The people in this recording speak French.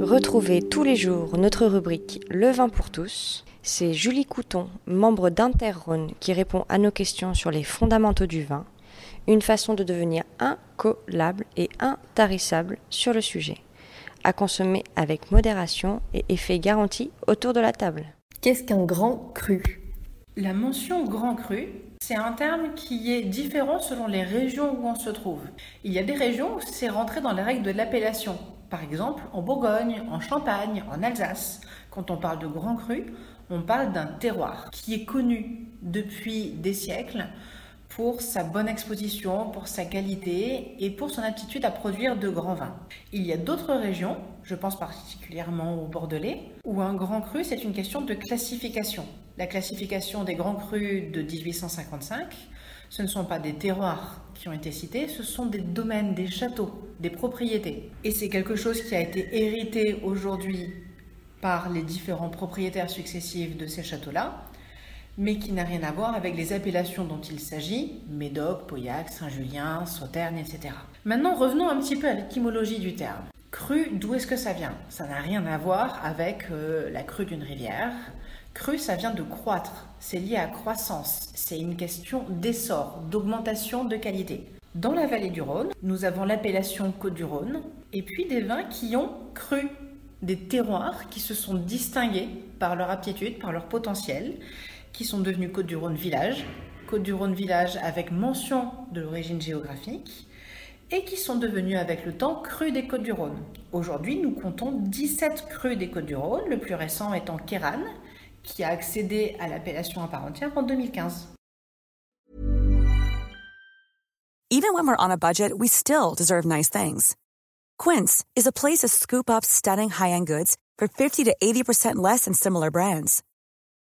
Retrouvez tous les jours notre rubrique Le vin pour tous. C'est Julie Couton, membre d'Interrhône, qui répond à nos questions sur les fondamentaux du vin, une façon de devenir incollable et intarissable sur le sujet. À consommer avec modération et effet garanti autour de la table. Qu'est-ce qu'un grand cru? La mention grand cru, c'est un terme qui est différent selon les régions où on se trouve. Il y a des régions où c'est rentré dans les règles de l'appellation. Par exemple, en Bourgogne, en Champagne, en Alsace. Quand on parle de grand cru, on parle d'un terroir qui est connu depuis des siècles pour sa bonne exposition, pour sa qualité et pour son aptitude à produire de grands vins. Il y a d'autres régions, je pense particulièrement au Bordelais, où un grand cru, c'est une question de classification. La classification des grands crus de 1855, ce ne sont pas des terroirs qui ont été cités, ce sont des domaines, des châteaux, des propriétés. Et c'est quelque chose qui a été hérité aujourd'hui par les différents propriétaires successifs de ces châteaux-là, mais qui n'a rien à voir avec les appellations dont il s'agit, Médoc, Pauillac, Saint-Julien, Sauternes, etc. Maintenant, revenons un petit peu à l'étymologie du terme. Cru, d'où est-ce que ça vient? Ça n'a rien à voir avec euh, la crue d'une rivière. Cru, ça vient de croître, c'est lié à croissance, c'est une question d'essor, d'augmentation de qualité. Dans la vallée du Rhône, nous avons l'appellation Côte du Rhône, et puis des vins qui ont cru, des terroirs qui se sont distingués par leur aptitude, par leur potentiel, qui sont devenus Côte du Rhône Village, Côte du Rhône Village avec mention de l'origine géographique, et qui sont devenus avec le temps crus des Côtes du Rhône. Aujourd'hui, nous comptons 17 crus des Côtes du Rhône, le plus récent étant Kéran, qui a accédé à l'appellation à part entière en 2015. Even when we're on a budget, we still deserve nice things. Quince is a place to scoop up stunning high-end goods for 50 to 80% less than similar brands.